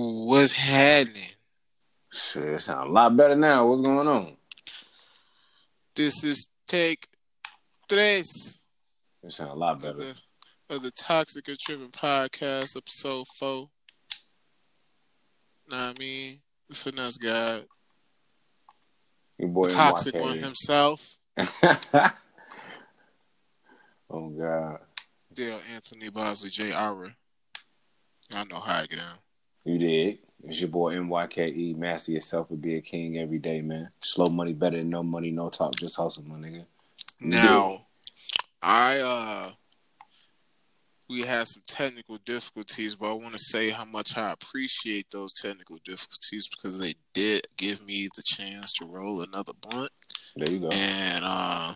What's happening? Shit, it sound a lot better now. What's going on? This is take tres It sound a lot of better. the, of the Toxic and Tripping Podcast, episode four. What I mean? The finesse guy, Your boy the toxic NYK. one himself, oh God, Dale Anthony Bosley, J. Ira. I know how I get down. You did. It's your boy NYKE. E. Master yourself and be a king every day, man. Slow money better than no money, no talk, just hustle, my nigga. Now, I uh we had some technical difficulties, but I want to say how much I appreciate those technical difficulties because they did give me the chance to roll another blunt, There you go. and uh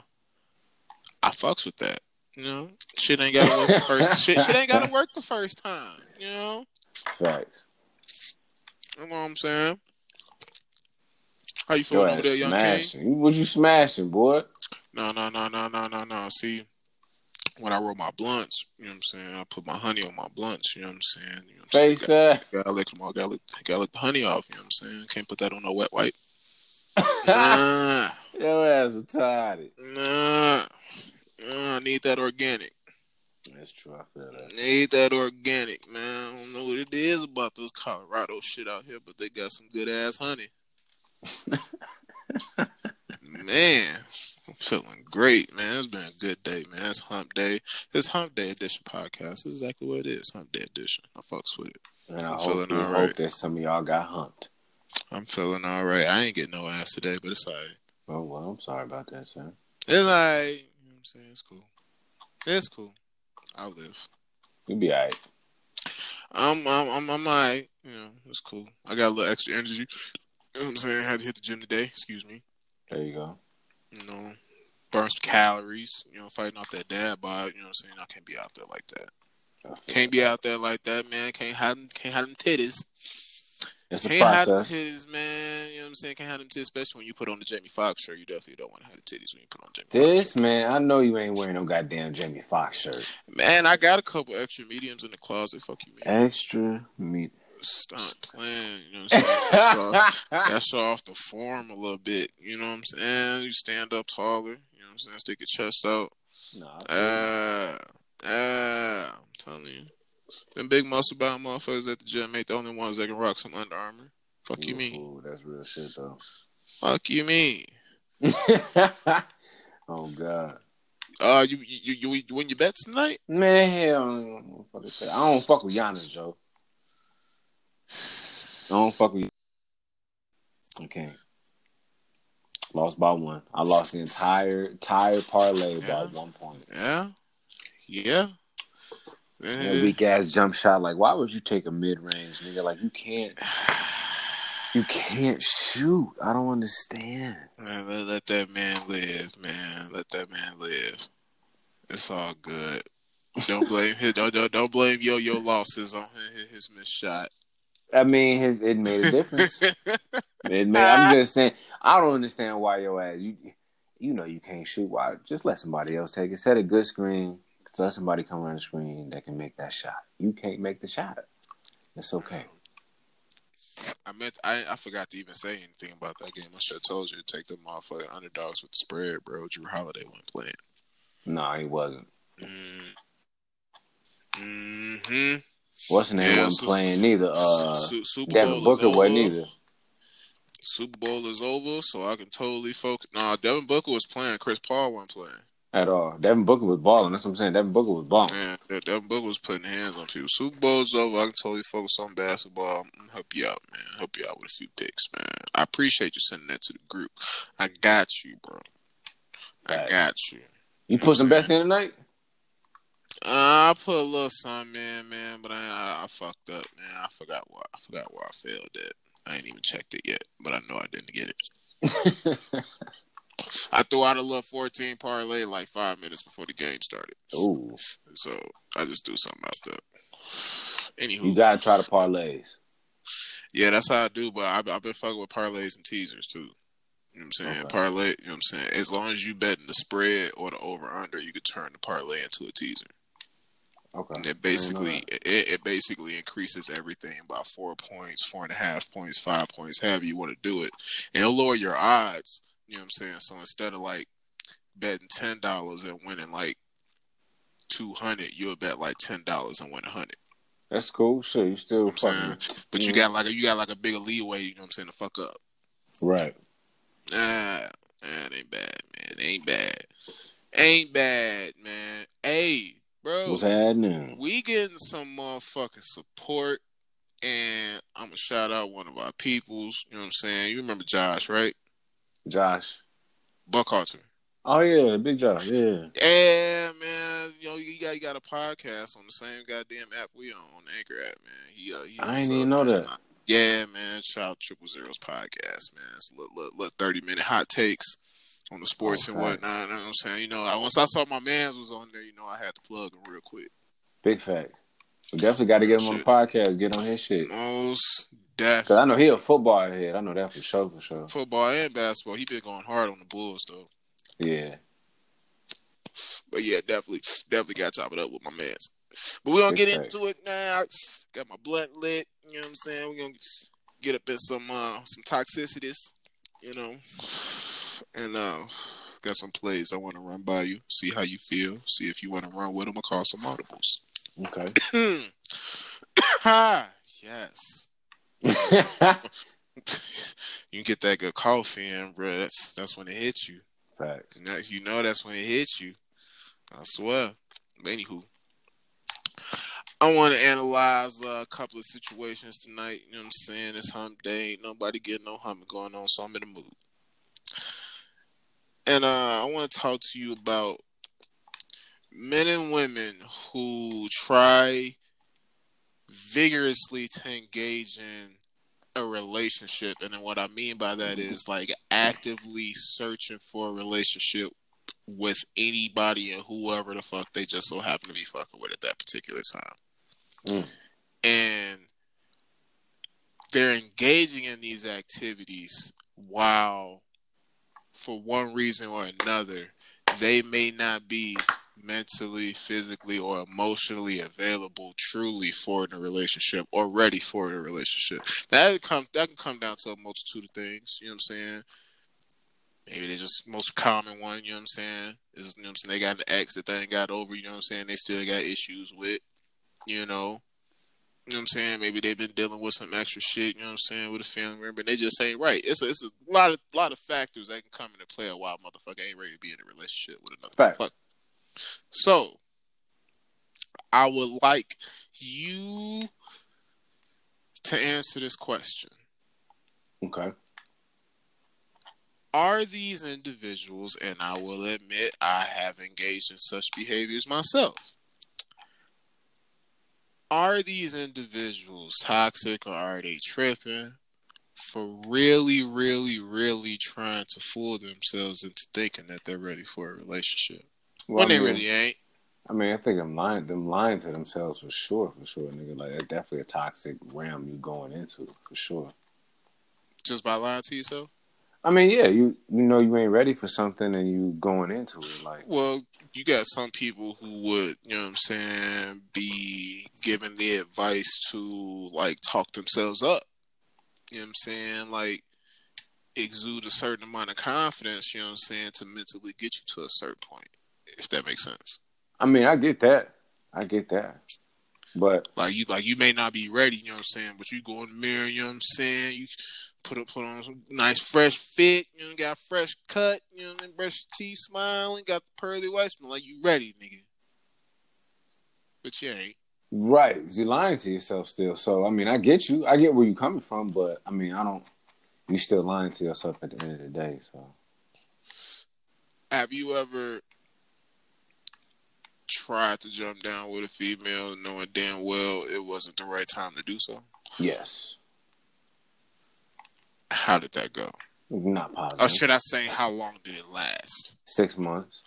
I fucks with that. You know, shit ain't gotta work the first shit. Shit ain't gotta work the first time. You know, Facts. You know what I'm saying. How you feeling over there, young king? smashing. What you smashing, boy? No, no, no, no, no, no, no. See, when I roll my blunts, you know what I'm saying? I put my honey on my blunts, you know what I'm saying? You know what I'm Face saying? Gotta, gotta lick them all, gotta lick, gotta lick the honey off, you know what I'm saying? Can't put that on no wet wipe. Nah, Your ass retarded. nah, nah, I need that organic. That's true. I feel that. Need that organic, man. I don't know what it is about this Colorado shit out here, but they got some good ass honey. man, I'm feeling great, man. It's been a good day, man. It's hump day. It's hump day edition podcast. Is exactly what it is. Hump day edition. I fucks with it. And I I'm hope, feeling all hope that some of y'all got humped. I'm feeling all right. I ain't getting no ass today, but it's all right. Oh well, I'm sorry about that, sir. It's all right. You know what I'm saying? It's cool. It's cool. I'll live. You'll be alright. I'm I'm I'm, I'm all right. You know, it's cool. I got a little extra energy. You know what I'm saying? I had to hit the gym today. Excuse me. There you go. You know, burn some calories. You know, fighting off that dad bod. You know what I'm saying? I can't be out there like that. Can't be out there like that, man. Can't have them. Can't have them titties. It's a Can't have process. titties, man. You know what I'm saying? Can't have them titties, especially when you put on the Jamie Foxx shirt. You definitely don't want to have the titties when you put on Jamie. This man, I know you ain't wearing no goddamn Jamie Foxx shirt. Man, I got a couple extra mediums in the closet. Fuck you, man. Extra meat. Stop playing. You know what I'm saying? That's That's off the form a little bit. You know what I'm saying? You stand up taller. You know what I'm saying? Stick your chest out. Nah, Ah, ah, I'm telling you. Them big muscle bound motherfuckers at the gym ain't the only ones that can rock some Under Armour. Fuck you mean? Ooh, that's real shit though. Fuck you mean? oh god. Uh, you you you, you win your bets tonight? Man, hell, I don't fuck with that. I don't fuck with Giannis, Joe. I don't fuck with. You. Okay. Lost by one. I lost the entire entire parlay by one point. Yeah, yeah. That Eh, weak ass jump shot. Like, why would you take a mid range, nigga? Like, you can't. You can't shoot. I don't understand. Man, let, let that man live, man. Let that man live. It's all good. Don't blame his, don't, don't don't blame yo yo losses on his, his missed shot. I mean, his it made a difference. it made, I'm just saying. I don't understand why your ass. You you know you can't shoot. Why? Just let somebody else take it. Set a good screen. So let somebody come on the screen that can make that shot. You can't make the shot. It's okay. I meant I I forgot to even say anything about that game. I should have told you to take them off for the underdogs with the spread, bro. Jrue Holiday wasn't playing. No, he wasn't. Mm. Hmm. What's the name? Yeah, wasn't Su- playing neither. Uh, Su- Super Devin Bowl Booker wasn't either. Super Bowl is over, so I can totally focus. Nah, Devin Booker was playing. Chris Paul wasn't playing. At all. Devin Booker was balling. That's what I'm saying. Devin Booker was balling. Man, that, that book was putting hands on people. Super Bowl's over. I can totally focus on basketball. I'm help you out, man. Help you out with a few picks, man. I appreciate you sending that to the group. I got you, bro. I Right. got you. You put some bets in tonight? Uh, I put a little something in, man, but I, I I fucked up, man. I forgot why. I forgot where I failed at. I ain't even checked it yet, but I know I didn't get it. I threw out a little 14 parlay like five minutes before the game started. Ooh. So I just threw something out there. Anywho, You gotta try the parlays. Yeah, that's how I do. But I've, I've been fucking with parlays and teasers too. You know what I'm saying? Okay. Parlay. You know what I'm saying? As long as you betting the spread or the over under, you could turn the parlay into a teaser. Okay. And it basically it, it basically increases everything by four points, four and a half points, five points, however you want to do it. And it'll lower your odds. You know what I'm saying? So instead of like betting ten dollars and winning like two hundred, you'll bet like ten dollars and win a hundred. That's cool. Sure, you still You know fucking? But you got like a, you got like a bigger leeway. You know what I'm saying? To fuck up. right. Nah, nah, it ain't bad, man. It ain't bad. Ain't bad, man. Hey, bro. What's happening? we getting some motherfucking support and I'm gonna shout out one of our peoples. You know what I'm saying? You remember Josh, right? Josh. Buckhalter. Oh yeah, big Josh. Yeah. Yeah, man. You know, you got you got a podcast on the same goddamn app we on, on Anchor app, man. He, uh, he I ain't even know man. that. Yeah, man. Shout out Triple Zeros podcast, man. It's a little, little, little thirty minute hot takes on the sports and whatnot. You know what I'm saying? You know, I, once I saw my man's was on there, you know, I had to plug him real quick. Big fact. We definitely got to get him on the podcast. Get on his shit. Most Cause. I know he a football head. I know that for sure. For sure. football and basketball. He been going hard on the Bulls though. Yeah. But yeah, definitely, definitely got to chop it up with my mans. But we gonna get into it now. Got my blunt lit. You know what I'm saying? We gonna get up in some uh some toxicities, you know, and uh got some plays I want to run by you. See how you feel. See if you want to run with them or call some audibles. Okay. ha yes. you can get that good coffee in, bro. That's that's when it hits you. Facts. And that's, you know that's when it hits you. I swear. But anywho, I want to analyze uh, a couple of situations tonight. You know what I'm saying? It's hump day. Ain't nobody getting no humming going on, so I'm in the mood. And uh, I want to talk to you about men and women who try vigorously to engage in a relationship. And then what I mean by that is like actively searching for a relationship with anybody and whoever the fuck they just so happen to be fucking with at that particular time. Mm. And they're engaging in these activities while, for one reason or another, they may not be mentally, physically, or emotionally available truly for the relationship or ready for the relationship. That come that can come down to a multitude of things. You know what I'm saying? Maybe they just most common one. You know what I'm saying? Is you know what I'm saying? They got an ex that they ain't got over. You know what I'm saying? They still got issues with. You know. You know what I'm saying? Maybe they've been dealing with some extra shit, you know what I'm saying, with a family member, and they just ain't right. It's a, it's a lot of lot of factors that can come into play a while motherfucker ain't ready to be in a relationship with another Fact. So, I would like you to answer this question. Okay. Are these individuals, and I will admit I have engaged in such behaviors myself, are these individuals toxic or are they tripping for really, really, really trying to fool themselves into thinking that they're ready for a relationship Well, when I they mean, really ain't? I mean, I think them lying, them lying to themselves for sure, for sure, nigga. Like that's definitely a toxic realm you going into for sure. Just by lying to yourself? I mean, yeah, you you know you ain't ready for something and you going into it like Well, you got some people who would, you know what I'm saying, be giving the advice to like talk themselves up. You know what I'm saying? Like exude a certain amount of confidence, you know what I'm saying, to mentally get you to a certain point. If that makes sense. I mean, I get that. I get that. But Like you like you may not be ready, you know what I'm saying, but you go in the mirror, you know what I'm saying, you put up put on some nice fresh fit, you know, got fresh cut, you know, and brush your teeth, smiling, got the pearly whites, like you ready, nigga. But you ain't. right, you're lying to yourself still. So I mean, I get you. I get where you coming from, but I mean, I don't. You still lying to yourself at the end of the day. So Have you ever tried to jump down with a female knowing damn well it wasn't the right time to do so? yes, How did that go? not positive. Or should I say, how long did it last? Six months.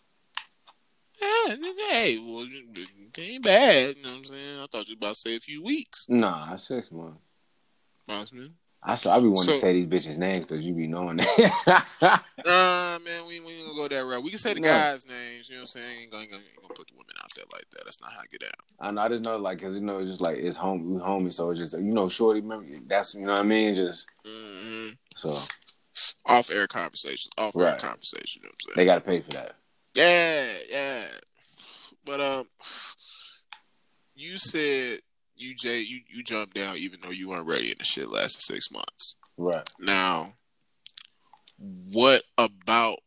Yeah, hey, well, it ain't bad. You know what I'm saying? I thought you were about to say a few weeks. Nah, six months. Bosman. I so I be wanting to say these bitches' names because you be knowing that. Nah, man, we, we ain't gonna go that route. We can say the No. guys' names. You know what I'm saying? Ain't gonna, ain't gonna put the women out there like that. That's not how I get out. I know. I just know, like, cause you know, it's just like it's home, we homie, so it's just you know, shorty. Remember, that's you know what I mean. Just hmm so Off air conversations, off air Right. conversation. You know what I'm saying? they got to pay for that. Yeah, yeah. But um, you said you Jay, you you jumped down even though you weren't ready, and the shit lasted six months. Right. Now, what about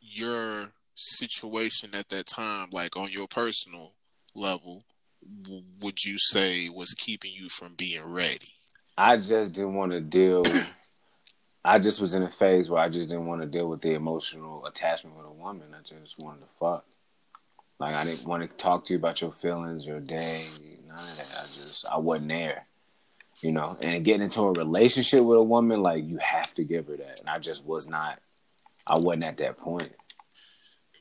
your situation at that time, like on your personal level, w- would you say was keeping you from being ready? I just didn't want to deal. I just was in a phase where I just didn't want to deal with the emotional attachment with a woman. I just wanted to fuck. Like I didn't want to talk to you about your feelings, your day, none of that. I just I wasn't there, you know. And getting into a relationship with a woman, like you have to give her that, and I just was not. I wasn't at that point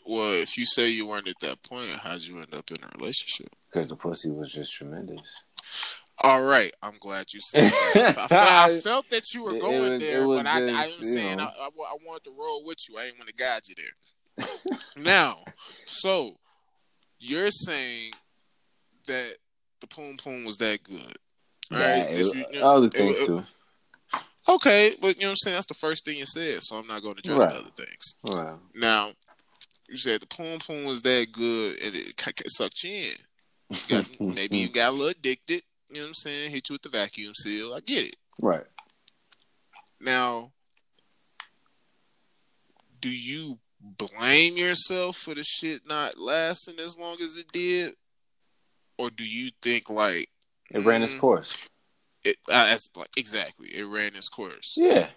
Well, if you say you weren't at that point, how'd you end up in a relationship? because the pussy was just tremendous. All right, I'm glad you said that. I, felt, I felt that you were It- it going was- there, but I, I am saying I. I, I wanted to roll with you. I ain't want to guide you there. now, so you're saying that the poom poom was that good, all Yeah, right? it Did you- you know, other things it- too. Okay, but you know what I'm saying. That's the first thing you said, so I'm not going to address Right. the other things. Well, Now, you said the poom poom was that good, and it, ca- sucked you in. You got, maybe you got a little addicted. You know what I'm saying? Hit you with the vacuum seal. I get it. right. Now, do you blame yourself for the shit not lasting as long as it did, or do you think like It ran its mm, course. It, uh, that's like exactly. It ran its course, Yeah.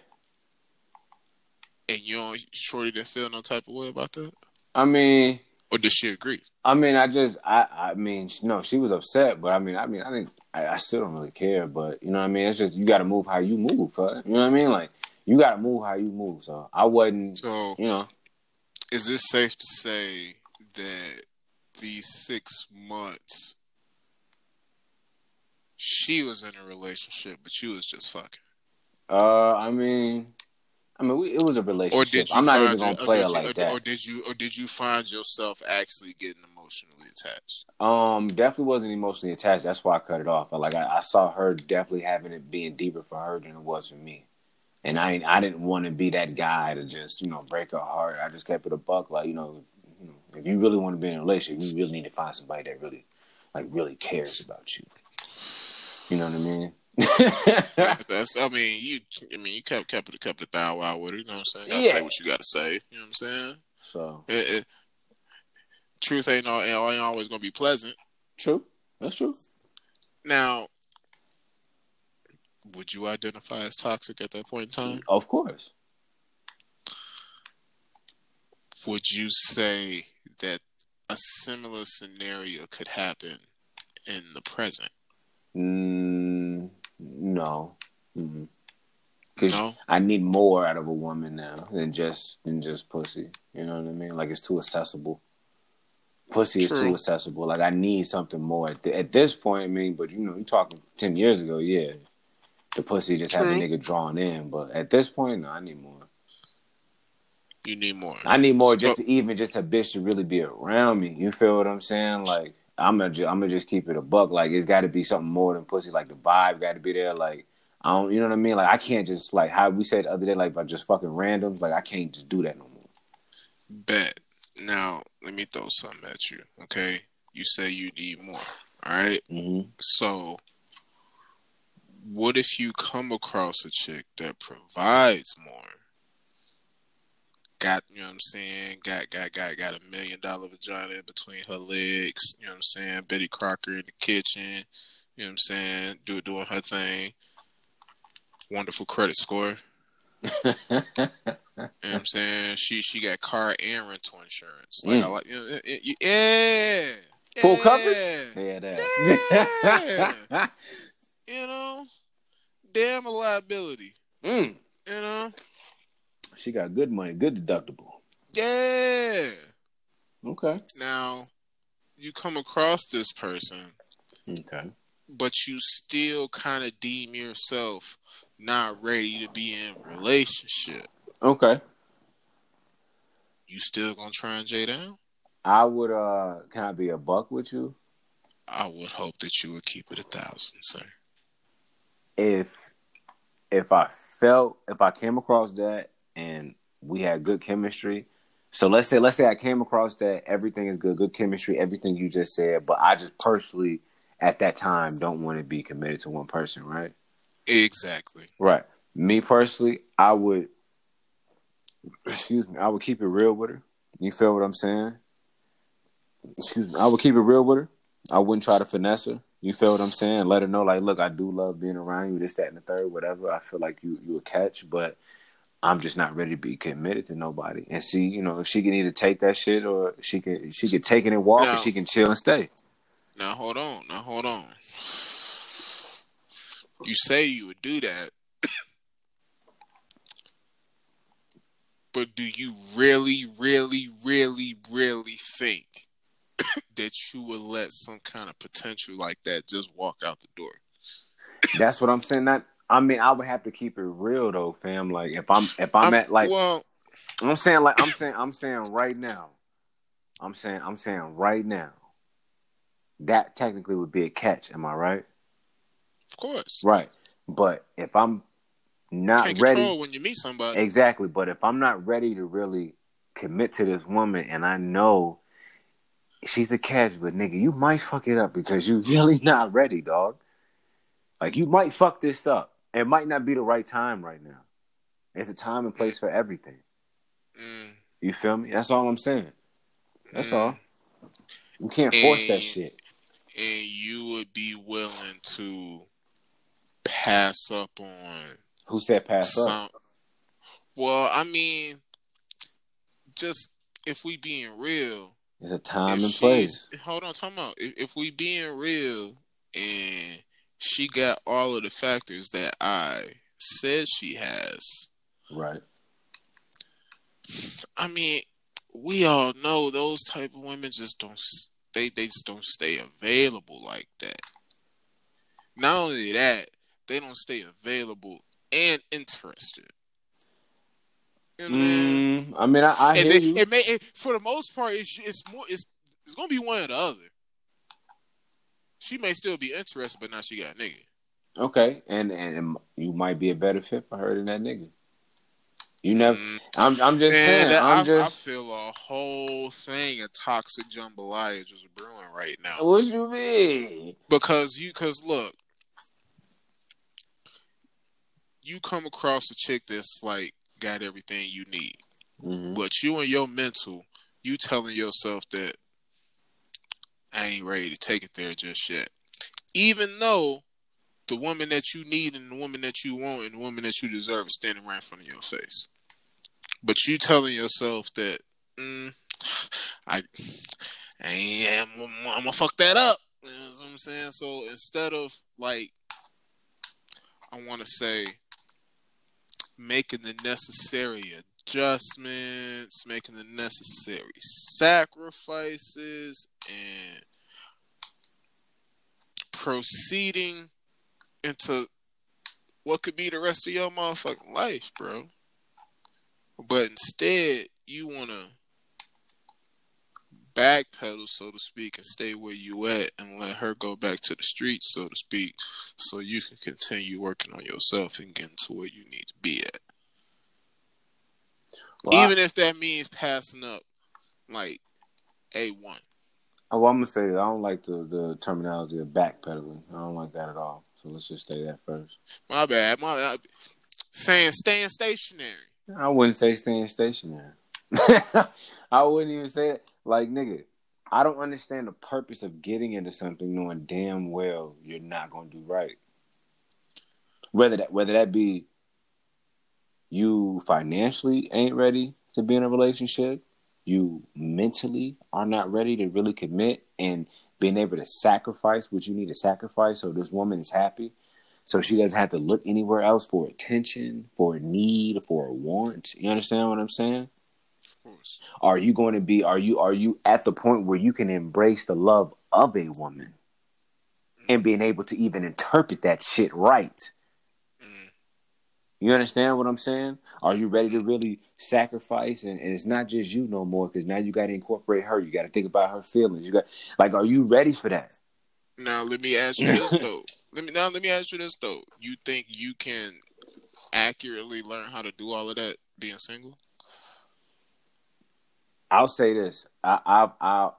and you don't. Shorty didn't feel no type of way about that, I mean, or did she agree? I mean, I just, I, I mean, no, she was upset, but I mean, I mean, I think I, I still don't really care, but you know what I mean. It's just you got to move how you move, fuck. You know what I mean? Like you got to move how you move. So I wasn't, So, you know, is it safe to say that these six months she was in a relationship, but you was just fucking? uh, I mean, I mean, we, it was a relationship. or did you I'm not even gonna play it like or, that. or did you or did you find yourself actually getting emotionally attached Um, definitely wasn't emotionally attached. That's why I cut it off. But like I, I saw her definitely having it being deeper for her than it was for me. And I I didn't want to be that guy to just, you know, break her heart. I just kept it a buck, like, you know, you know, if you really want to be in a relationship, you really need to find somebody that really like really cares about you. You know what I mean? that's, that's i mean you i mean you kept kept it kept it down wild with her you know what i'm saying gotta Yeah. say what you gotta say you know what i'm saying so it, it, truth ain't, all, ain't always gonna be pleasant true. That's true. now would you identify as toxic at that point in time Of course. would you say that a similar scenario could happen in the present Mm, no. 'Cause no I need more out of a woman now than just than just pussy. You know what I mean? Like it's too accessible. Pussy is too accessible. Like I need something more at, th- at this point. I mean, but you know, you're talking ten years ago, yeah. The pussy just had the nigga drawn in, but at this point, no, I need more. you need more I need more So- just to even just a bitch to really be around me. You feel what I'm saying? Like I'm gonna ju- I'm gonna just keep it a buck. Like it's got to be something more than pussy. Like the vibe got to be there. Like I don't, you know what I mean? Like I can't just like how we said the other day, like by just fucking randoms. Like I can't just do that no more. Bet. Now, let me throw something at you, okay? You say you need more, all right? Mm-hmm. So, what if you come across a chick that provides more? Got, you know what I'm saying? Got, got, got, got a million dollar vagina in between her legs, you know what I'm saying? Betty Crocker in the kitchen, you know what I'm saying? Do, doing her thing. Wonderful credit score. You know what I'm saying? She she got car and rental insurance. Like Mm. I like, you know, it- it- yeah, Full yeah, coverage? yeah, that. Yeah. You know, damn a liability. mm. You know, She got good money, good deductible. yeah. Okay. Now, you come across this person, Okay. but you still kind of deem yourself not ready to be in a relationship. Okay. You still gonna try and Jay down? I would. uh Can I be a buck with you? I would hope that you would keep it a thousand, sir. If if I felt if I came across that and we had good chemistry. So let's say let's say I came across that everything is good, good chemistry, everything you just said, but I just personally at that time don't want to be committed to one person, right? Exactly. Right. Me personally, I would excuse me, I would keep it real with her. You feel what I'm saying? Excuse me. I would keep it real with her. I wouldn't try to finesse her. You feel what I'm saying? Let her know, like, look, I do love being around you, this, that, and the third, whatever. I feel like you you a catch, but I'm just not ready to be committed to nobody. And see, you know, if she can either take that shit or she can she can take it and walk, No. or she can chill and stay. Now hold on. Now hold on. You say you would do that, but do you really, really, really, really think that you would let some kind of potential like that just walk out the door? That's what I'm saying. That I mean, I would have to keep it real though, fam. Like if I'm if I'm, at like well, I'm saying like I'm saying I'm saying right now. I'm saying I'm saying right now. That technically would be a catch, am I right? of course, Right. But if I'm not ready when you meet somebody. Exactly. But if I'm not ready to really commit to this woman and I know she's a catch, but nigga, you might fuck it up because you really not ready, dog. Like you might fuck this up. It might not be the right time right now. It's a time and place for everything. Mm, You feel me? That's all I'm saying. That's mm. all. You can't force that shit. and you would be willing to pass up on Who said pass up? Well, I mean, just if we being real, it's a time and place. Hold on, talking about if, if we being real and she got all of the factors that I said she has. Right. I mean, we all know those type of women just don't they they just don't stay available like that. Not only that, they don't stay available and interested. You know I'm? Mm, I mean, I, I hear they- you. it may it, for the most part it's it's more it's it's gonna be one or the other. She may still be interested, but now she got a nigga. Okay, and and you might be a better fit for her than that nigga. You never. Mm. I'm I'm just Man, saying. that- I'm I, just. I feel a whole thing of toxic jambalaya just brewing right now. What you mean? Because you, because look, you come across a chick that's like got everything you need, hmm but you and your mental, you telling yourself that I ain't ready to take it there just yet. Even though the woman that you need and the woman that you want and the woman that you deserve is standing right in front of your face, but you telling yourself that mm, I, I ain't, I'm, I'm gonna fuck that up. You know what I'm saying? So instead of like, I want to say, making the necessary adjustments, making the necessary sacrifices, and proceeding into what could be the rest of your motherfucking life, bro. But instead, you want to backpedal, so to speak, and stay where you at and let her go back to the streets, so to speak, so you can continue working on yourself and getting to where you need to be at. Well, Even if that means passing up like A one. I, well, I'm gonna say I don't like the the terminology of backpedaling. I don't like that at all. So let's just say that first. My bad. My bad. Saying staying stationary. I wouldn't say staying stationary. I wouldn't even say it. Like, nigga, I don't understand the purpose of getting into something knowing damn well you're not gonna do right. Whether that whether that be you financially ain't ready to be in a relationship, you mentally are not ready to really commit and being able to sacrifice what you need to sacrifice so this woman is happy. So she doesn't have to look anywhere else for attention, for a need, for a want. You understand what I'm saying? Of course. Are you going to be are you are you at the point where you can embrace the love of a woman and being able to even interpret that shit right? You understand what I'm saying? Are you ready to really sacrifice? And, and it's not just you no more because now you got to incorporate her. You got to think about her feelings. You got like, are you ready for that? Now let me ask you this though. Let me now let me ask you this though. You think you can accurately learn how to do all of that being single? I'll say this. I I I,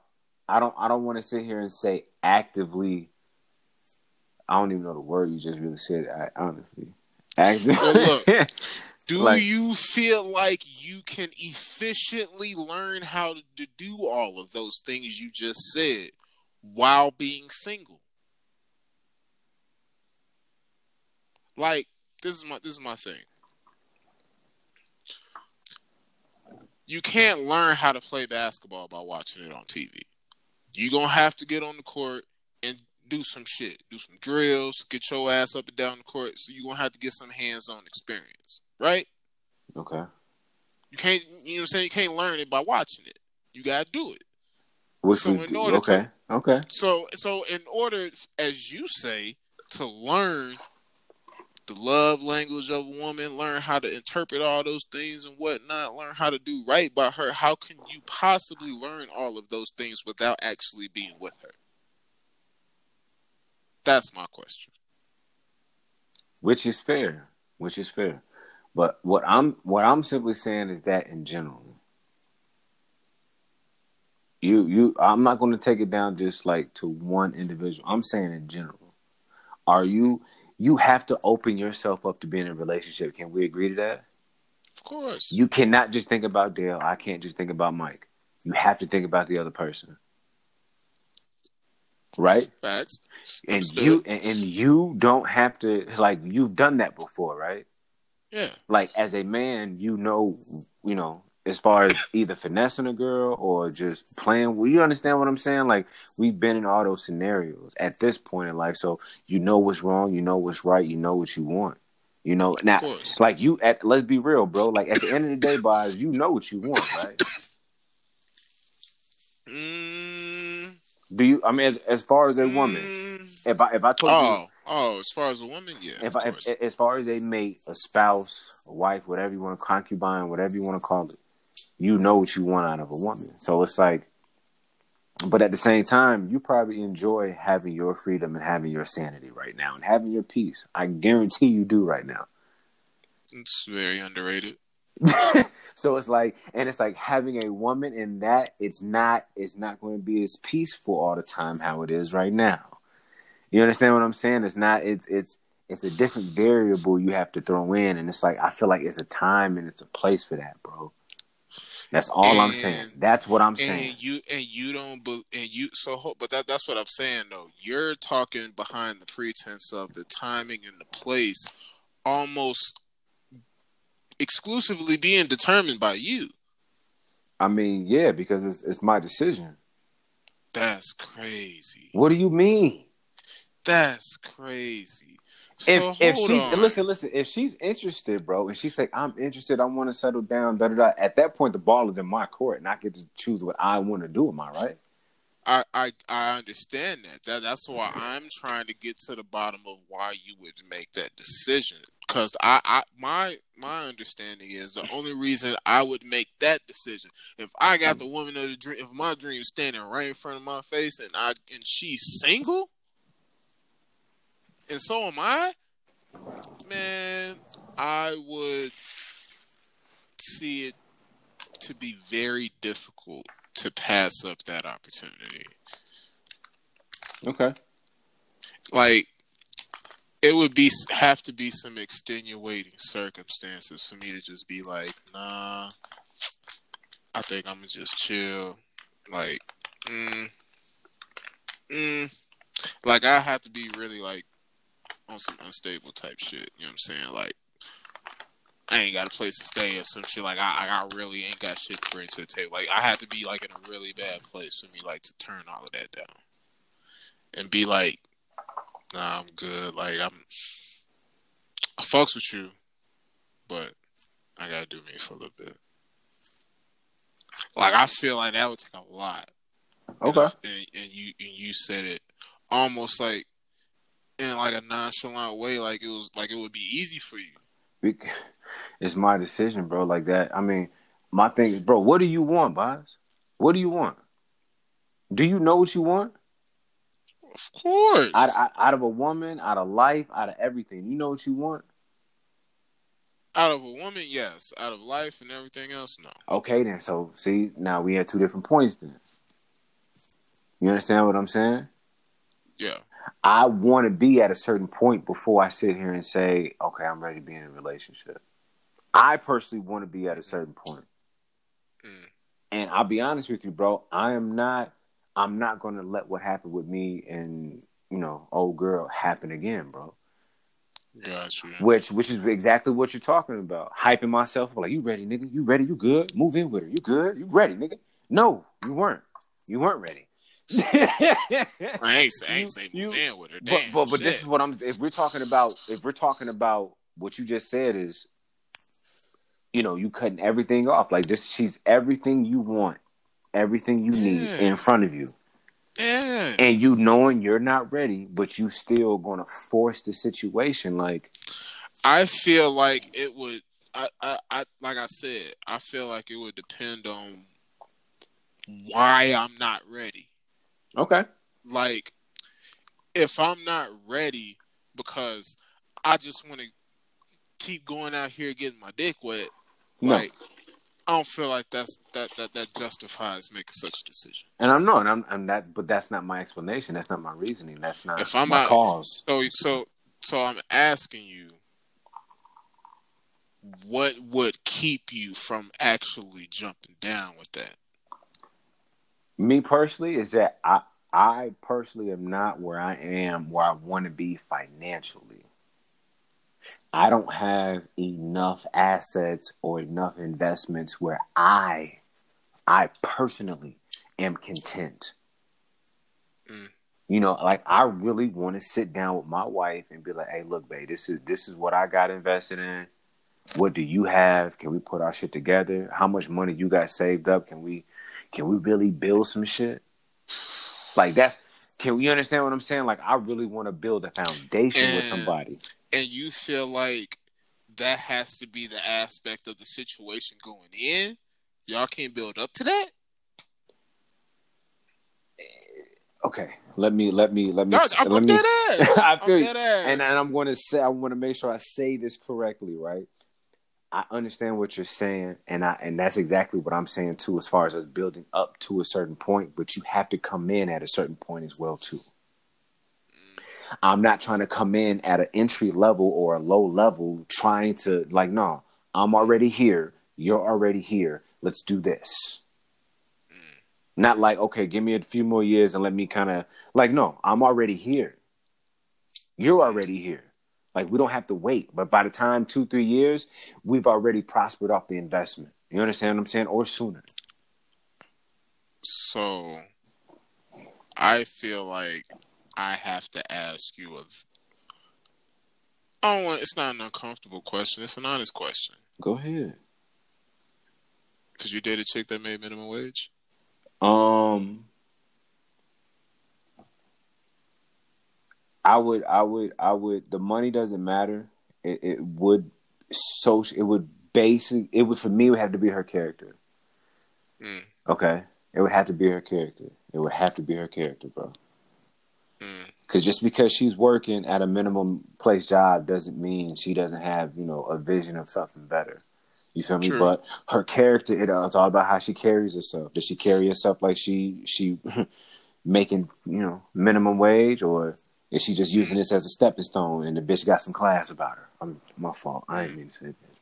I don't I don't want to sit here and say actively. I don't even know the word you just really said. I, honestly, look, do like, you feel like you can efficiently learn how to do all of those things you just said while being single? Like this is my this is my thing. You can't learn how to play basketball by watching it on TV. You're gonna have to get on the court and do some shit, do some drills, get your ass up and down the court. So you're gonna have to get some hands-on experience, right? Okay. You can't, you know, what I'm saying you can't learn it by watching it. You gotta do it. Which so in order okay, to, okay. So, so in order, as you say, to learn the love language of a woman, learn how to interpret all those things and whatnot, learn how to do right by her. How can you possibly learn all of those things without actually being with her? That's my question. Which is fair. Which is fair. But what I'm what I'm simply saying is that in general. You you I'm not gonna take it down just like to one individual. I'm saying in general. Are you you have to open yourself up to being in a relationship. Can we agree to that? Of course. You cannot just think about Dale. I can't just think about Mike. You have to think about the other person. Right? Facts. And you and, and you don't have to like you've done that before, right? Yeah. Like as a man, you know, you know, as far as either finessing a girl or just playing. Well, you understand what I'm saying? Like we've been in all those scenarios at this point in life, so you know what's wrong, you know what's right, you know what you want. You know now, like you. At let's be real, bro. Like at the end of the day, boys, you know what you want, right? Mm. Do you? I mean, as as far as a woman, mm. if I if I told oh, you, oh, as far as a woman, yeah. If I, if, as far as a mate, a spouse, a wife, whatever you want, concubine, whatever you want to call it, you know what you want out of a woman. So it's like, but at the same time, you probably enjoy having your freedom and having your sanity right now and having your peace. I guarantee you do right now. It's very underrated. so it's like, and it's like having a woman in that it's not, it's not going to be as peaceful all the time how it is right now. You understand what I'm saying? It's not, it's, it's, it's a different variable you have to throw in. And it's like, I feel like it's a time and it's a place for that, bro. That's all and, I'm saying. That's what I'm saying. And you and you don't and you so but that that's what I'm saying though. You're talking behind the pretense of the timing and the place almost exclusively being determined by you. I mean, yeah, because it's it's my decision. That's crazy. What do you mean? That's crazy. So if if she's on. listen, listen, if she's interested, bro, and she's like, I'm interested, I want to settle down, da da da. At that point, the ball is in my court, and I get to choose what I want to do. Am I right? I, I I understand that. That that's why I'm trying to get to the bottom of why you would make that decision. Because I, I my my understanding is the only reason I would make that decision if I got the woman of the dream, if my dream standing right in front of my face and I and she's single, and so am I, man, I would see it to be very difficult to pass up that opportunity. Okay. Like it would be have to be some extenuating circumstances for me to just be like, nah, I think I'm gonna just chill. Like, mm, mm. Like I have to be really like on some unstable type shit. You know what I'm saying? Like, I ain't got a place to stay or some shit. Like, I, I really ain't got shit to bring to the table. Like, I have to be like in a really bad place for me, like, to turn all of that down and be like, nah, I'm good. Like, I'm, I fucks with you, but I gotta do me for a little bit. Like, I feel like that would take a lot. Okay. And, and you and you said it almost like in like a nonchalant way, like it was like it would be easy for you. it's my decision, bro. Like that. I mean, my thing is, bro. What do you want, boss? What do you want? Do you know what you want? Of course. Out, out, out of a woman, out of life, out of everything. You know what you want? Out of a woman, yes. Out of life and everything else, no. Okay, then. So, see, now we had two different points then. You understand what I'm saying? Yeah. I want to be at a certain point before I sit here and say, okay, I'm ready to be in a relationship. I personally want to be at a certain point. Mm. And I'll be honest with you, bro. I am not. I'm not going to let what happened with me and you know old girl happen again, bro. You. Which which is exactly what you're talking about. Hyping myself up, like, you ready, nigga? You ready? You good? Move in with her. You good? You ready, nigga? No, you weren't. You weren't ready. I ain't say, I ain't say You- move in with her. but Damn, but, but this is what I'm. If we're talking about, if we're talking about what you just said is, you know, you cutting everything off. Like this, she's everything you want, everything you need Yeah. in mm. front of you, yeah. and you knowing you're not ready, but you still gonna force the situation. Like, I feel like it would. I, I, I, like I said, I feel like it would depend on why I'm not ready. okay, Like, if I'm not ready because I just want to keep going out here getting my dick wet, no, like, I don't feel like that's that that that justifies making such a decision. and I'm not, and I'm, that, but that's not my explanation. That's not my reasoning. That's not If I'm my not- cause. So, so, so I'm asking you, what would keep you from actually jumping down with that? Me personally, is that I, I personally am not where I am where I want to be financially. I don't have enough assets or enough investments where I, I personally am content. Mm. You know, like I really want to sit down with my wife and be like, "Hey, look, babe, this is this is what I got invested in. What do you have? Can we put our shit together? How much money you got saved up? Can we, can we really build some shit? Like that's." Can we understand what I'm saying? Like, I really want to build a foundation with somebody. And you feel like that has to be the aspect of the situation going in? Y'all can't build up to that? Okay, let me let me let me No, I'm, let me. dead ass. I I'm feel you. dead ass. And, and I'm going to say I want to make sure I say this correctly, right? I understand what you're saying, and I and that's exactly what I'm saying too, as far as us building up to a certain point. But you have to come in at a certain point as well too. I'm not trying to come in at an entry level or a low level, trying to like, no, I'm already here. You're already here. Let's do this. Not like, okay, give me a few more years and let me kind of like, no, I'm already here. You're already here. Like we don't have to wait. But by the time two, three years, we've already prospered off the investment. You understand what I'm saying? Or sooner. So I feel like I have to ask you of I don't want it's not an uncomfortable question, it's an honest question. Go ahead. Cause you date a chick that made minimum wage? Um I would I would I would the money doesn't matter. It, it would so it would basic it would for me it would have to be her character. Mm. Okay. It would have to be her character. It would have to be her character, bro. Mm. Because just because she's working at a minimum place job doesn't mean she doesn't have, you know, a vision of something better. You feel me? True. But her character, it, it's all about how she carries herself. Does she carry herself like she she making, you know, minimum wage, or is she just using this as a stepping stone and the bitch got some class about her? I'm my fault. I ain't mean to say bitch.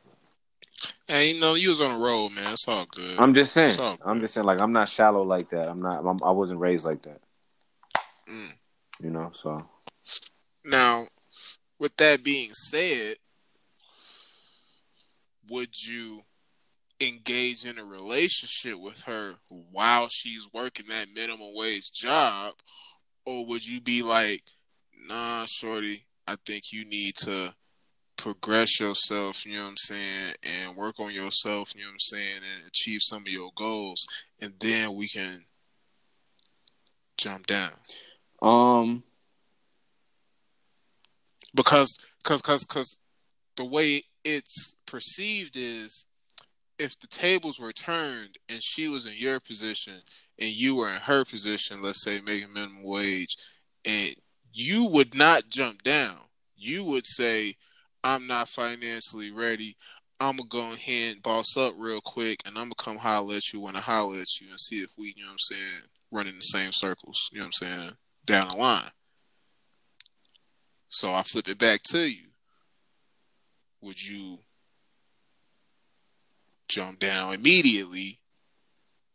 Hey, you know, you was on the road, man. It's all good. I'm just saying. I'm just saying. Like I'm not shallow like that. I'm not. I'm, I wasn't raised like that. Mm. You know. So Now, with that being said, would you engage in a relationship with her while she's working that minimum wage job? Or would you be like, nah, shorty, I think you need to progress yourself, you know what I'm saying, and work on yourself, you know what I'm saying, and achieve some of your goals, and then we can jump down. um. because cause cause cause the way it's perceived is if the tables were turned and she was in your position and you were in her position, let's say making minimum wage, and you would not jump down. You would say, I'm not financially ready. I'm gonna go ahead and boss up real quick and I'm gonna come holler at you when I holler at you and see if we, you know what I'm saying, running the same circles, you know what I'm saying, down the line. So I flip it back to you. Would you jump down immediately,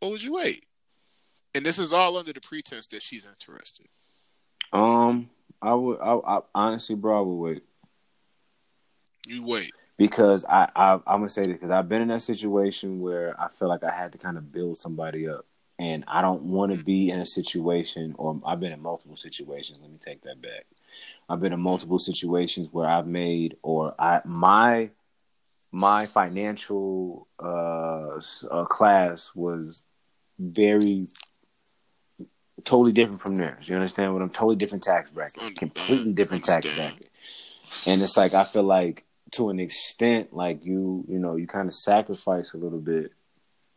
or would you wait? And this is all under the pretense that she's interested. Um, I would. I, I honestly, bro, I would wait. You wait because I, I I'm gonna say this because I've been in that situation where I feel like I had to kind of build somebody up, and I don't want to be in a situation, or I've been in multiple situations. Let me take that back. I've been in multiple situations where I've made or I my my financial uh, uh, class was very totally different from theirs. You understand what I'm totally different tax bracket, mm-hmm. completely different tax bracket. And it's like I feel like to an extent, like you, you know, you kind of sacrifice a little bit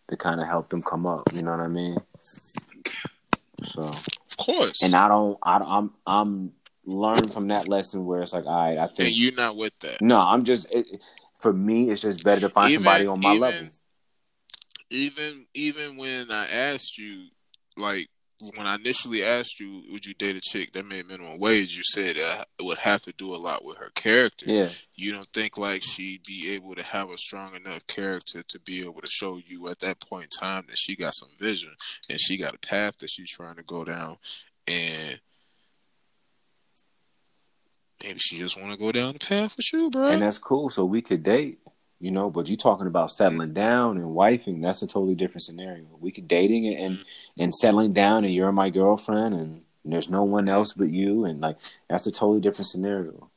to kind of help them come up. You know what I mean? So, of course. And I don't, I, I'm, I'm learning from that lesson where it's like, all right, I think and you're not with that. No, I'm just. It, for me, it's just better to find even, somebody on my even, level. Even, even when I asked you, like when I initially asked you, would you date a chick that made minimum wage? You said uh, it would have to do a lot with her character. Yeah. You don't think like she'd be able to have a strong enough character to be able to show you at that point in time that she got some vision and she got a path that she's trying to go down, and maybe she just want to go down the path with you, bro. And that's cool. So we could date you know but you talking about settling mm-hmm. down and wifing that's a totally different scenario. We could dating and and, mm-hmm. and settling down and you're my girlfriend and there's no one else but you and like that's a totally different scenario.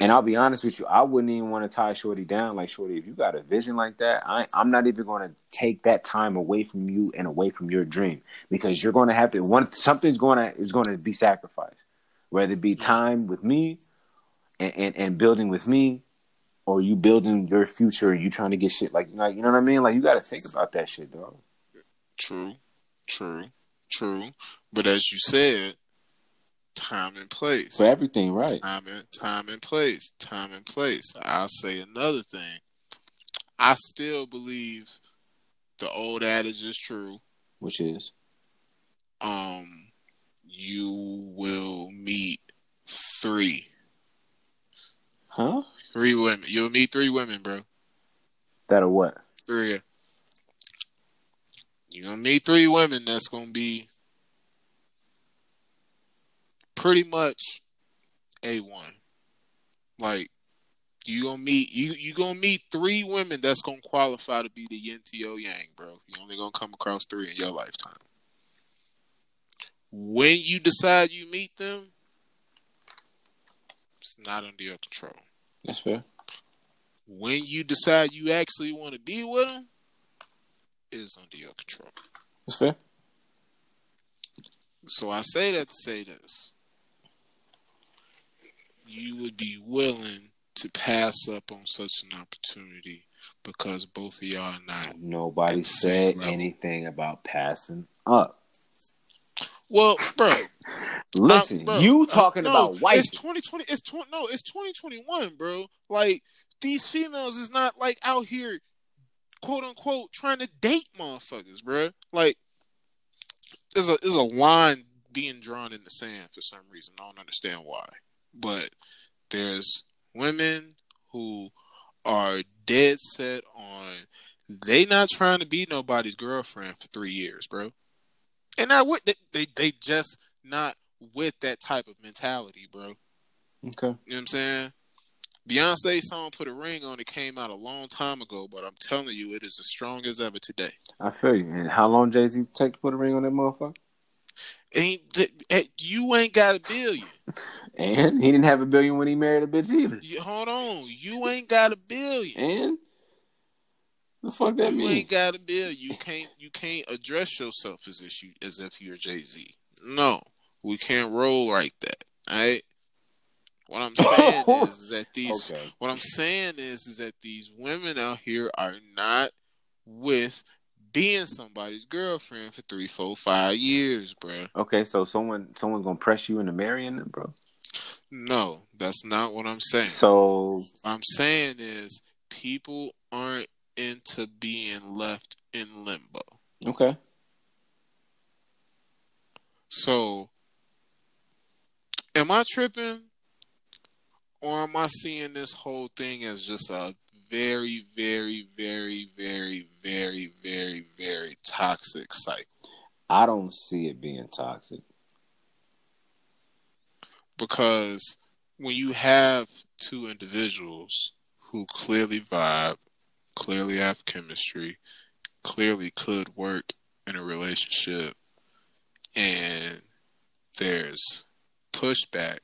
And I'll be mm-hmm. honest with you, I wouldn't even want to tie Shorty down. Like Shorty, if you got a vision like that, I, I'm not even going to take that time away from you and away from your dream because you're going to have to. One something's going to is going to be sacrificed, whether it be time with me and, and, and building with me, or you building your future and you trying to get shit like like you know what I mean? Like you got to think about that shit, dog. True, true, true. But as you said, time and place for everything, right? Time and time and place, time and place. I'll say another thing. I still believe the old adage is true, which is, um, you will meet three. Huh? Three women. You'll meet three women, bro. That are what? Three. You're gonna meet three women that's gonna be pretty much a one. Like you gonna meet you you gonna meet three women that's gonna qualify to be the yin to your yang, bro. You only gonna come across three in your lifetime. When you decide you meet them, it's not under your control. That's fair. When you decide you actually want to be with them, is under your control. That's fair. So I say that to say this. You would be willing to pass up on such an opportunity because both of y'all are not. Nobody said anything about passing up. Well, bro. Listen, bro, you talking uh, no, about white? It's twenty twenty. It's twenty. No, it's twenty twenty one, bro. Like these females is not like out here, quote unquote, trying to date motherfuckers, bro. Like there's a there's a line being drawn in the sand for some reason. I don't understand why, but there's women who are dead set on they not trying to be nobody's girlfriend for three years, bro and I would they, they they just not with that type of mentality, bro. Okay. You know what I'm saying? Beyonce song "Put a Ring on It" came out a long time ago, but I'm telling you, it is as strong as ever today. I feel you. And how long Jay Z take to put a ring on that motherfucker? Ain't eh, you ain't got a billion. and he didn't have a billion when he married a bitch either. You, hold on, you ain't got a billion. And the fuck that you mean? You ain't got a bill. You can't. You can't address yourself as if you as if you're Jay Z. No, we can't roll like that. All right. What I'm saying is, is that these Okay. what I'm saying is is that these women out here are not with being somebody's girlfriend for three, four, five years, bro. Okay, so someone someone's gonna press you into marrying them, bro. No, that's not what I'm saying. So What I'm saying is people aren't into being left in limbo. okay, So am I tripping? Or am I seeing this whole thing as just a very, very, very, very, very, very, very toxic cycle? I don't see it being toxic. Because when you have two individuals who clearly vibe, clearly have chemistry, clearly could work in a relationship, and there's pushback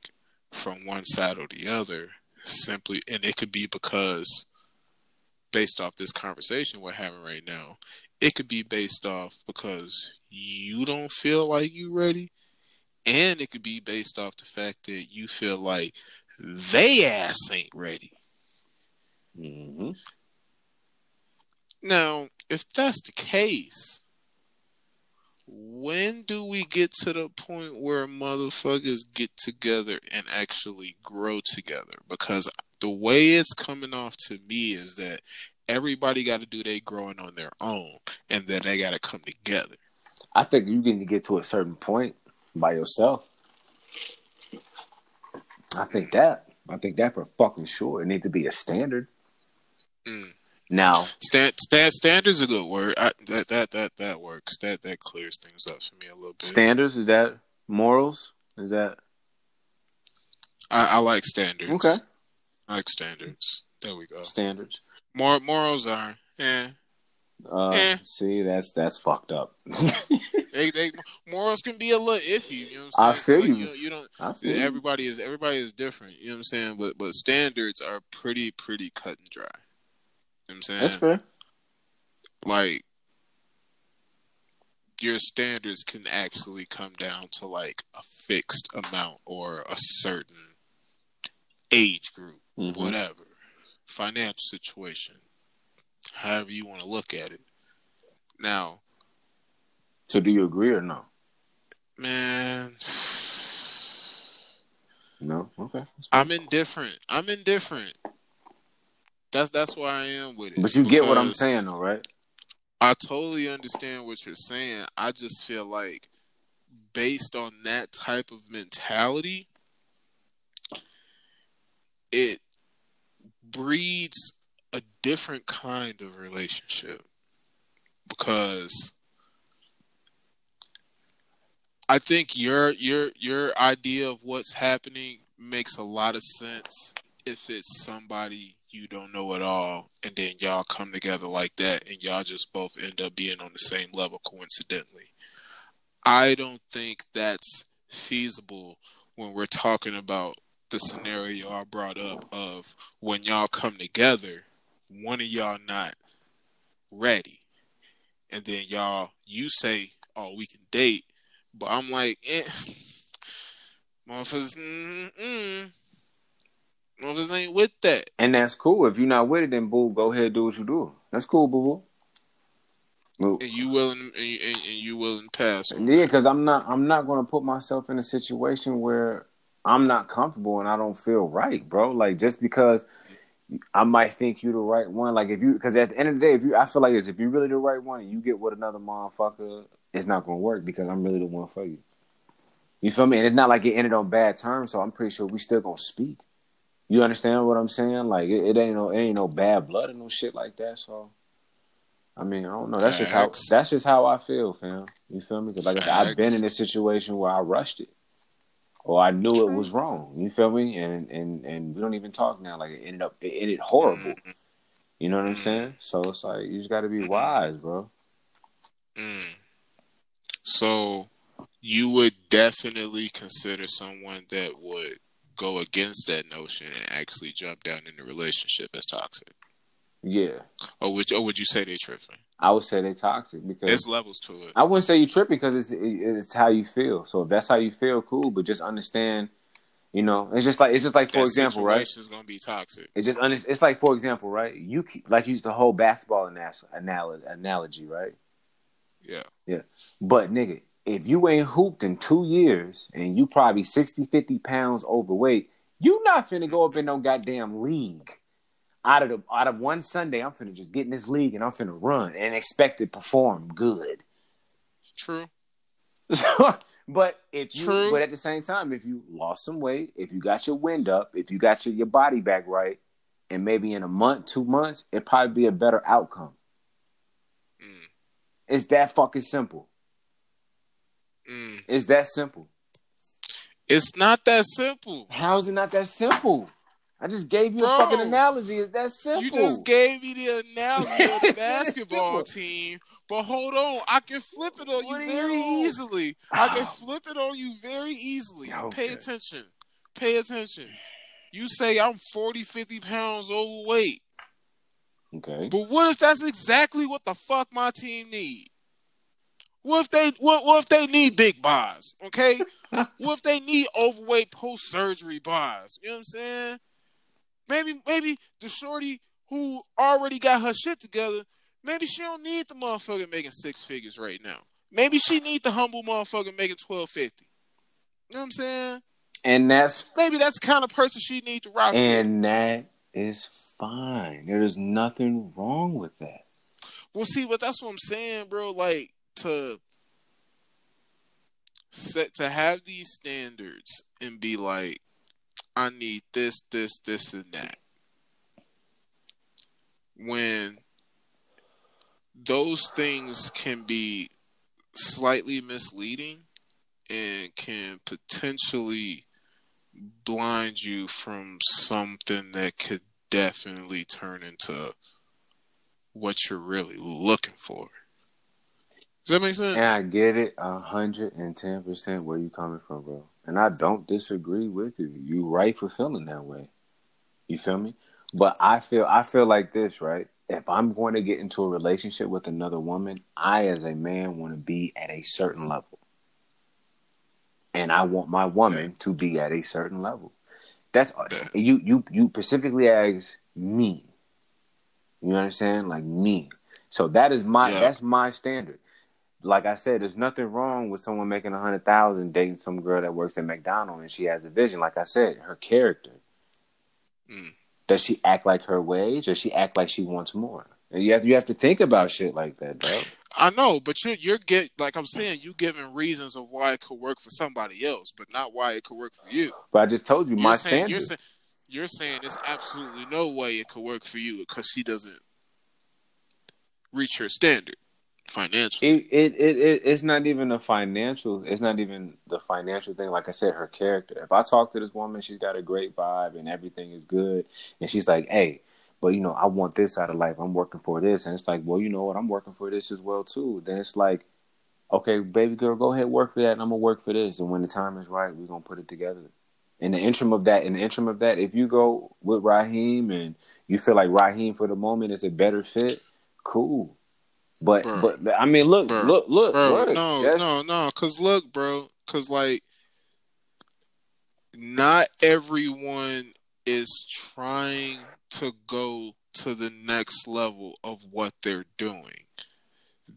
from one side or the other, simply, and it could be because, based off this conversation we're having right now, it could be based off because you don't feel like you're ready, and it could be based off the fact that you feel like they ass ain't ready. hmm Now, if that's the case, when do we get to the point where motherfuckers get together and actually grow together? Because the way it's coming off to me is that everybody got to do their growing on their own, and then they got to come together. I think you need to get to a certain point by yourself. I think that. I think that for fucking sure. It needs to be a standard. Mm. Now, Stand, stand, standards a good word. I, that that that that works. That that clears things up for me a little bit. standards is that morals? Is that I, I like standards. okay? I like standards. There we go. Standards. Mor- morals are, eh. Uh, Eh. See, that's that's fucked up. They, they morals can be a little iffy. You know what I'm I saying? feel Like, you. you don't. I feel you. Everybody is everybody is different. You know what I'm saying? But but standards are pretty pretty cut and dry. You know what I'm saying? That's fair. like your standards can actually come down to like a fixed amount or a certain age group, Mhm. whatever, financial situation, however you want to look at it. Now, So, do you agree or no? man, No. Okay. I'm indifferent. I'm indifferent. That's that's where I am with it. But you get what I'm saying, though, right? I totally understand what you're saying. I just feel like based on that type of mentality, it breeds a different kind of relationship because I think your your your idea of what's happening makes a lot of sense if it's somebody you don't know at all and then y'all come together like that and y'all just both end up being on the same level coincidentally. I don't think that's feasible when we're talking about the scenario I brought up of when y'all come together, one of y'all not ready. And then y'all you say, Oh, we can date, but I'm like, eh. Motherfuckers, mm-mm. Motherfuckers ain't with that. And that's cool. If you're not with it, then boo, go ahead do what you do. That's cool, boo boo. And you willing and you, and, and you willing to pass Yeah, because I'm not I'm not gonna put myself in a situation where I'm not comfortable and I don't feel right, bro. Like just because I might think you're the right one, like if you because at the end of the day, if you I feel like this, if you're really the right one and you get with another motherfucker, it's not gonna work because I'm really the one for you. You feel me? And it's not like it ended on bad terms, so I'm pretty sure we still gonna speak. You understand what I'm saying? Like it, it ain't no it ain't no bad blood and no shit like that. So I mean, I don't know. That's just how that's just how I feel, fam. You feel me? Because like I said, I've been in a situation where I rushed it, or I knew it was wrong. You feel me? And and and we don't even talk now. Like it ended up it ended horrible. You know what I'm saying? So it's like you just got to be wise, bro. Mm. So you would definitely consider someone that would go against that notion and actually jump down in the relationship as toxic, Yeah, or would or would you say they tripping? I would say they toxic because There's levels to it. I wouldn't say you tripping because it's it's how you feel. So if that's how you feel, cool. But just understand You know, it's just like it's just like for that example, right? Is gonna be toxic. It's just it's like for example, right? You like use the whole basketball analogy, analogy, right? Yeah. Yeah. But nigga, if you ain't hooped in two years and you probably 60, 50 pounds overweight, you not finna go up in no goddamn league. Out of the out of one Sunday, I'm finna just get in this league and I'm finna run and expect to perform good. True. So, but if you, True. but at the same time, if you lost some weight, if you got your wind up, if you got your, your body back right, and maybe in a month, two months, it probably be a better outcome. Mm. It's that fucking simple. Mm. It's that simple. It's not that simple. How is it not that simple? I just gave you Bro, a fucking analogy. It's that simple. You just gave me the analogy of the basketball team, but hold on, I can flip it on What you very you- easily. I can Oh. flip it on you very easily. Pay attention. Pay attention. You say I'm 40, 50 pounds overweight. okay. But what if that's exactly what the fuck my team need? What if they what, what if they need big buys? Okay? what if they need overweight post surgery buys? You know what I'm saying? Maybe maybe the shorty who already got her shit together, maybe she don't need the motherfucker making six figures right now. Maybe she need the humble motherfucker making twelve fifty. You know what I'm saying? And that's Maybe that's the kind of person she need to rock with. and that is fine. There is nothing wrong with that. Well, see, but that's what I'm saying, bro. Like to set to have these standards and be like, I need this, this, this, and that. When those things can be slightly misleading and can potentially blind you from something that could definitely turn into what you're really looking for. Does that make sense? And I get it hundred and ten percent where you coming from, bro. And I don't disagree with you. You right for feeling that way. You feel me? But I feel I feel like this, right? If I'm going to get into a relationship with another woman, I as a man want to be at a certain level. And I want my woman to be at a certain level. That's uh, you you you specifically ask me. You understand? Like me. So that is my Yeah. that's my standard. Like I said, there's nothing wrong with someone making a hundred thousand dating some girl that works at McDonald's and she has a vision. Like I said, her character. Mm. Does she act like her wage or she act like she wants more? And you have you have to think about shit like that, bro. I know, but you're you're get like I'm saying, you giving reasons of why it could work for somebody else, but not why it could work for you. But I just told you You're my saying standard. you're saying you're saying there's absolutely no way it could work for you because she doesn't reach her standard financially. It, it it it it's not even a financial. It's not even the financial thing. Like I said, her character. If I talk to this woman, she's got a great vibe and everything is good, and she's like, "Hey, but you know, I want this out of life. I'm working for this," and it's like, "Well, you know what? I'm working for this as well too." Then it's like, "Okay, baby girl, go ahead work for that, and I'm gonna work for this, and when the time is right, we're gonna put it together." In the interim of that, in the interim of that, if you go with Raheem and you feel like Raheem for the moment is a better fit, cool. But Bro. but I mean, look, Bro. look, look, bro, look. no, That's- no, no. Cause look, bro, cause like, not everyone is trying to go to the next level of what they're doing.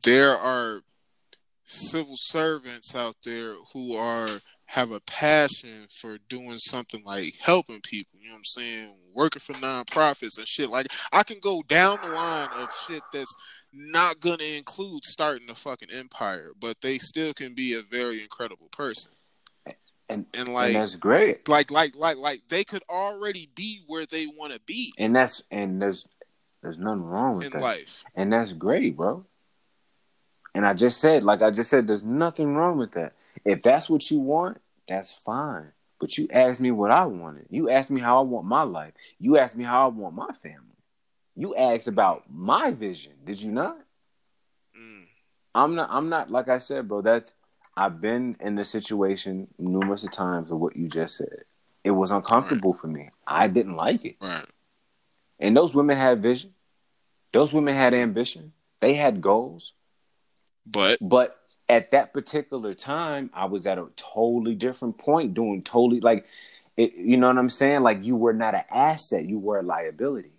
There are civil servants out there who are have a passion for doing something like helping people, you know what I'm saying? Working for nonprofits and shit. Like I can go down the line of shit that's not gonna include starting a fucking empire, but they still can be a very incredible person. and And and like that's great. like like like like they could already be where they want to be And that's and there's there's nothing wrong with in that. life. And that's great, bro. And I just said, like I just said, there's nothing wrong with that. If that's what you want, that's fine. But you asked me what I wanted. You asked me how I want my life. You asked me how I want my family. You asked about my vision. Did you not? Mm. I'm not I'm not like I said, bro, that's I've been in the situation numerous of times of what you just said. It was uncomfortable for me. I didn't like it. Right. And those women had vision. Those women had ambition. They had goals. But But at that particular time, I was at a totally different point, doing totally like It, you know what I'm saying? Like you were not an asset, you were a liability.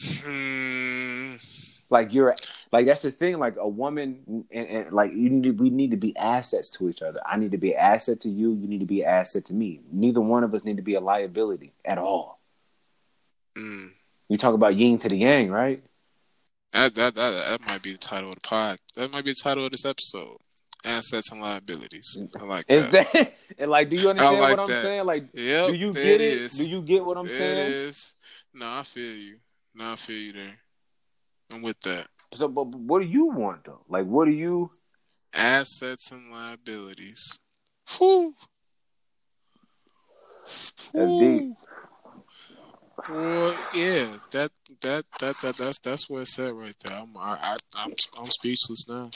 Hmm. Like you're like that's the thing. Like a woman and, and like you need we need to be assets to each other. I need to be an asset to you. You need to be an asset to me. Neither one of us need to be a liability at all. Mm. You talk about yin to the yang, right? That, that that that might be the title of the pod. That might be the title of this episode. Assets and liabilities. I like Is that. that and like do you understand like what I'm that. saying? Like Yep, do you get it is. Do you get what I'm There saying? It is. No, I feel you. No, I feel you there. I'm with that. So but, but what do you want though? Like what do you Assets and liabilities. Whew. That's deep. Well, yeah, that that that that that's that's where it's at right there. I'm I, I I'm I'm speechless now.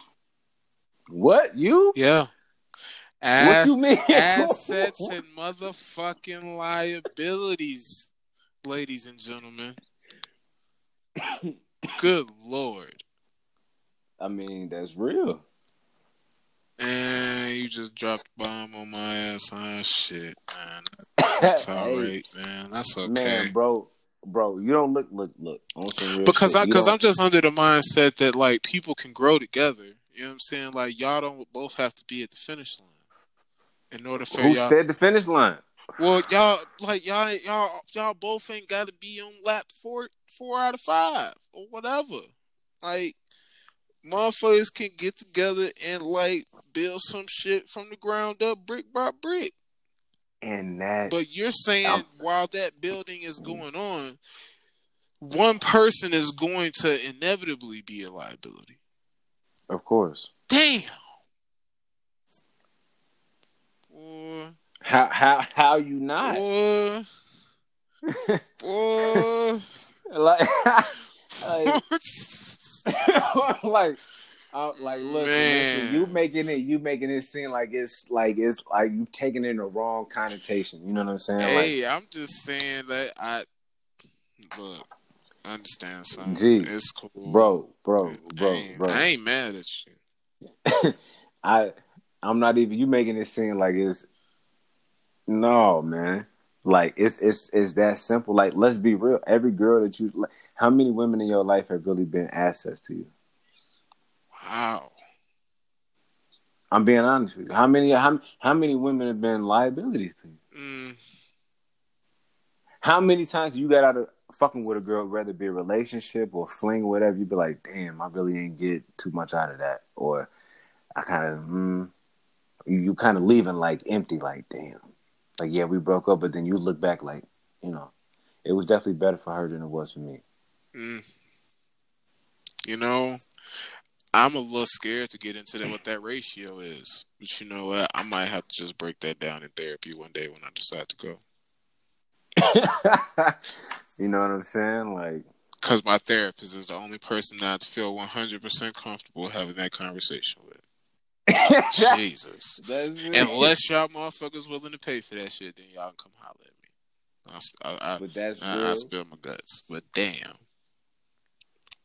what? You? Yeah. what you mean? assets and motherfucking liabilities, ladies and gentlemen. Good lord. I mean, that's real. And you just dropped a bomb on my ass. Oh shit, man. That's all Hey, right, man. That's okay. Man, bro, bro, you don't look, look, look. Because shit. I, because I'm just under the mindset that like people can grow together. You know what I'm saying? Like y'all don't both have to be at the finish line in order for Who y'all. said the finish line? well, y'all like y'all y'all y'all both ain't got to be on lap four four out of five or whatever. Like motherfuckers can get together and like build some shit from the ground up, brick by brick. And that, But you're saying I'm- while that building is going on, one person is going to inevitably be a liability. of course. Damn. Boy, How how how you not? boy, boy. like, like, like, uh, like, look, listen, you making it, you making it seem like it's like it's like you taking it in the wrong connotation. You know what I'm saying? Like, hey, I'm just saying that I look. I understand something. Gee, it's cool, bro, bro, bro, bro. I ain't mad at you. I I'm not even you making it seem like it's no man. Like it's it's it's that simple. Like let's be real. Every girl that you like, how many women in your life have really been assets to you? Wow. I'm being honest with you. How many how how many women have been liabilities to you? Mm, How many times you got out of fucking with a girl, whether it be a relationship or fling or whatever, you'd be like, damn, I really ain't get too much out of that. Or I kind of, mm, you, you kind of leaving like empty, like, damn. Like, yeah, we broke up, but then you look back like, you know, it was definitely better for her than it was for me. mm. You know, I'm a little scared to get into that, what that ratio is. But you know what? I might have to just break that down in therapy one day when I decide to go. you know what I'm saying? Like, Because my therapist is the only person that I feel 100% comfortable having that conversation with. Jesus. Unless y'all motherfuckers willing to pay for that shit, then y'all can come holler at me. I, sp- I, I, But that's I, real. I spill my guts. But damn.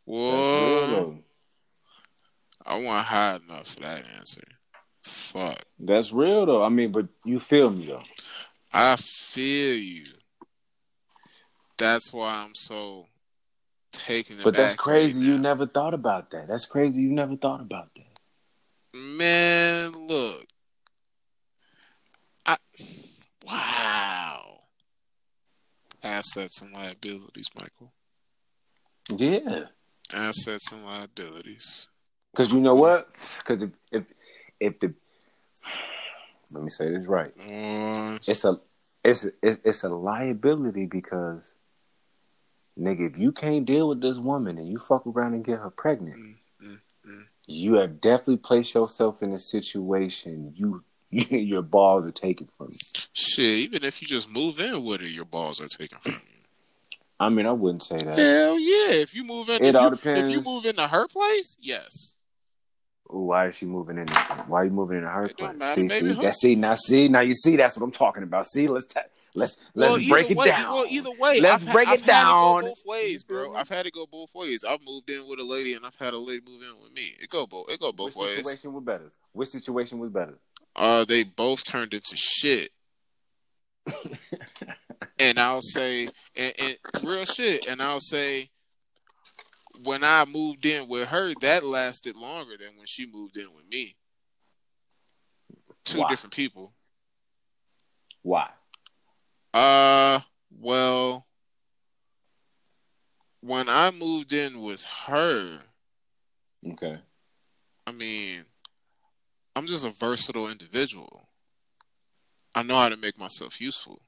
Whoa. I want high enough for that answer. Fuck. That's real, though. I mean, but you feel me, though. I feel you. That's why I'm so taken But that's crazy. right you never thought about that. That's crazy. You never thought about that. Man, look. I wow. Assets and liabilities, Michael. Yeah. Assets and liabilities. Because you know what? Because if, if if the let me say this right, Uh, it's a it's it's, it's a liability because nigga, if you can't deal with this woman and you fuck around and get her pregnant, Mm, mm, mm. you have definitely placed yourself in a situation you, your balls are taken from you. shit, even if you just move in with her, your balls are taken from you. I mean, I wouldn't say that. Hell yeah. If you move in It if, all you, depends. if you move into her place, yes. Why is she moving in? Why are you moving in her place? matter, see, see, that see now, see now, you see that's what I'm talking about. See, let's ta- let's let's well, break it way, down. Well, either way, Let's I've, break I've it had down. go both ways, bro. I've had to go both ways. I've moved in with a lady, and I've had a lady move in with me. It go both. It go both Which ways. situation was better? Which situation was better? uh, they both turned into shit. and I'll say, and, and real shit, and I'll say, when I moved in with her, that lasted longer than when she moved in with me. Two Why? different people. Why? Uh, well, when I moved in with her, Okay. I mean, I'm just a versatile individual. I know how to make myself useful.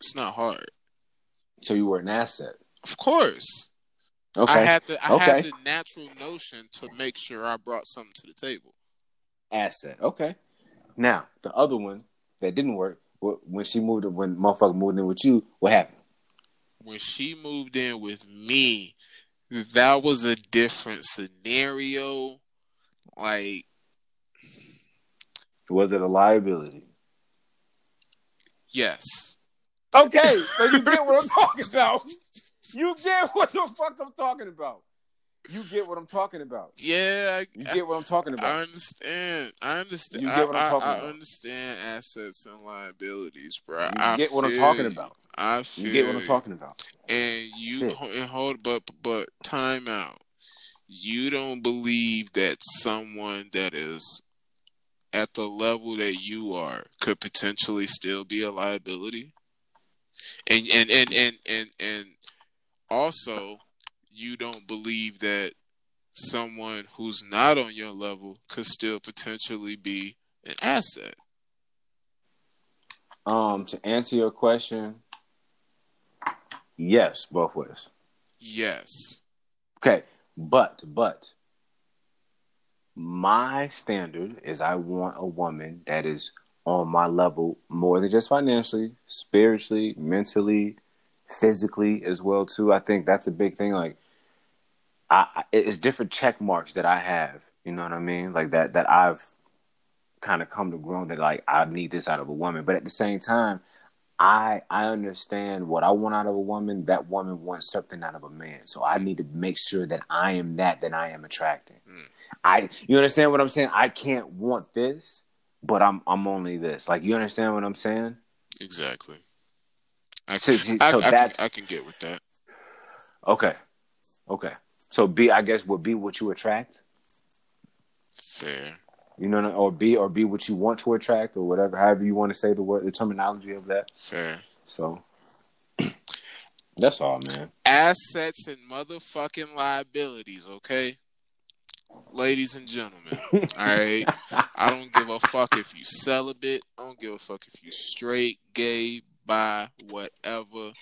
It's not hard. So you were an asset. Of course. Okay. I had the I Okay. had the natural notion to make sure I brought something to the table. asset. Okay. Now the other one that didn't work when she moved when motherfucker moved in with you. What happened? When she moved in with me, that was a different scenario. Like, Was it a liability? yes. Okay, so you get what I'm talking about. You get what the fuck I'm talking about. You get what I'm talking about. Yeah, I, You get what I'm talking about. I, understand. I understand. You get what I'm talking I, about. I understand assets and liabilities, bro. You I get what I'm talking you. about. I feel You get what I'm talking about. And you Shit. and hold, but but time out. You don't believe that someone that is at the level that you are could potentially still be a liability, and and and and and, and also you don't believe that someone who's not on your level could still potentially be an asset. Um, to answer your question, yes, both ways. Yes. Okay, but but my standard is I want a woman that is on my level more than just financially, spiritually, mentally, physically as well too. I think that's a big thing. Like, I it's different check marks that I have. You know what I mean? Like that that I've kind of come to grow that like I need this out of a woman, but at the same time. I I understand what I want out of a woman. That woman wants something out of a man. So I need to make sure that I am that that I am attracting. Mm. I you understand what I'm saying? I can't want this, but I'm I'm only this. Like you understand what I'm saying? Exactly. I, So- can, so I, I, can, I can get with that. Okay. Okay. So B I guess would be what you attract. Fair. You know, or B or be what you want to attract or whatever, however you want to say the word the terminology of that. Fair. So that's all, man. Assets and motherfucking liabilities, okay? Ladies and gentlemen, all right? I don't give a fuck if you celibate. I don't give a fuck if you straight, gay, bi, whatever.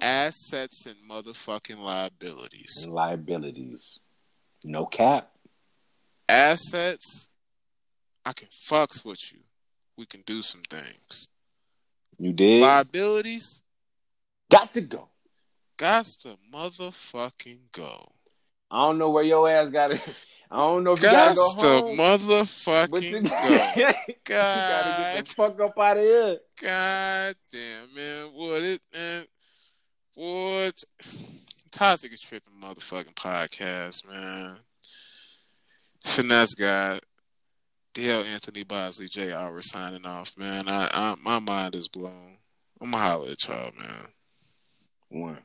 Assets and motherfucking liabilities. And liabilities. No cap. Assets, I can fucks with you. We can do some things. You did. Liabilities, Got to go. got to motherfucking go. I don't know where your ass got it. I don't know if you gotta Got go home. motherfucking go. you gotta get God, the fuck up out of here. God damn, man. What it, man. What? Toxic is tripping motherfucking podcast, man. Finesse guy. DL Anthony Bosley, J.R. signing off, man. I, I my mind is blown. I'm gonna holler at y'all, man. One.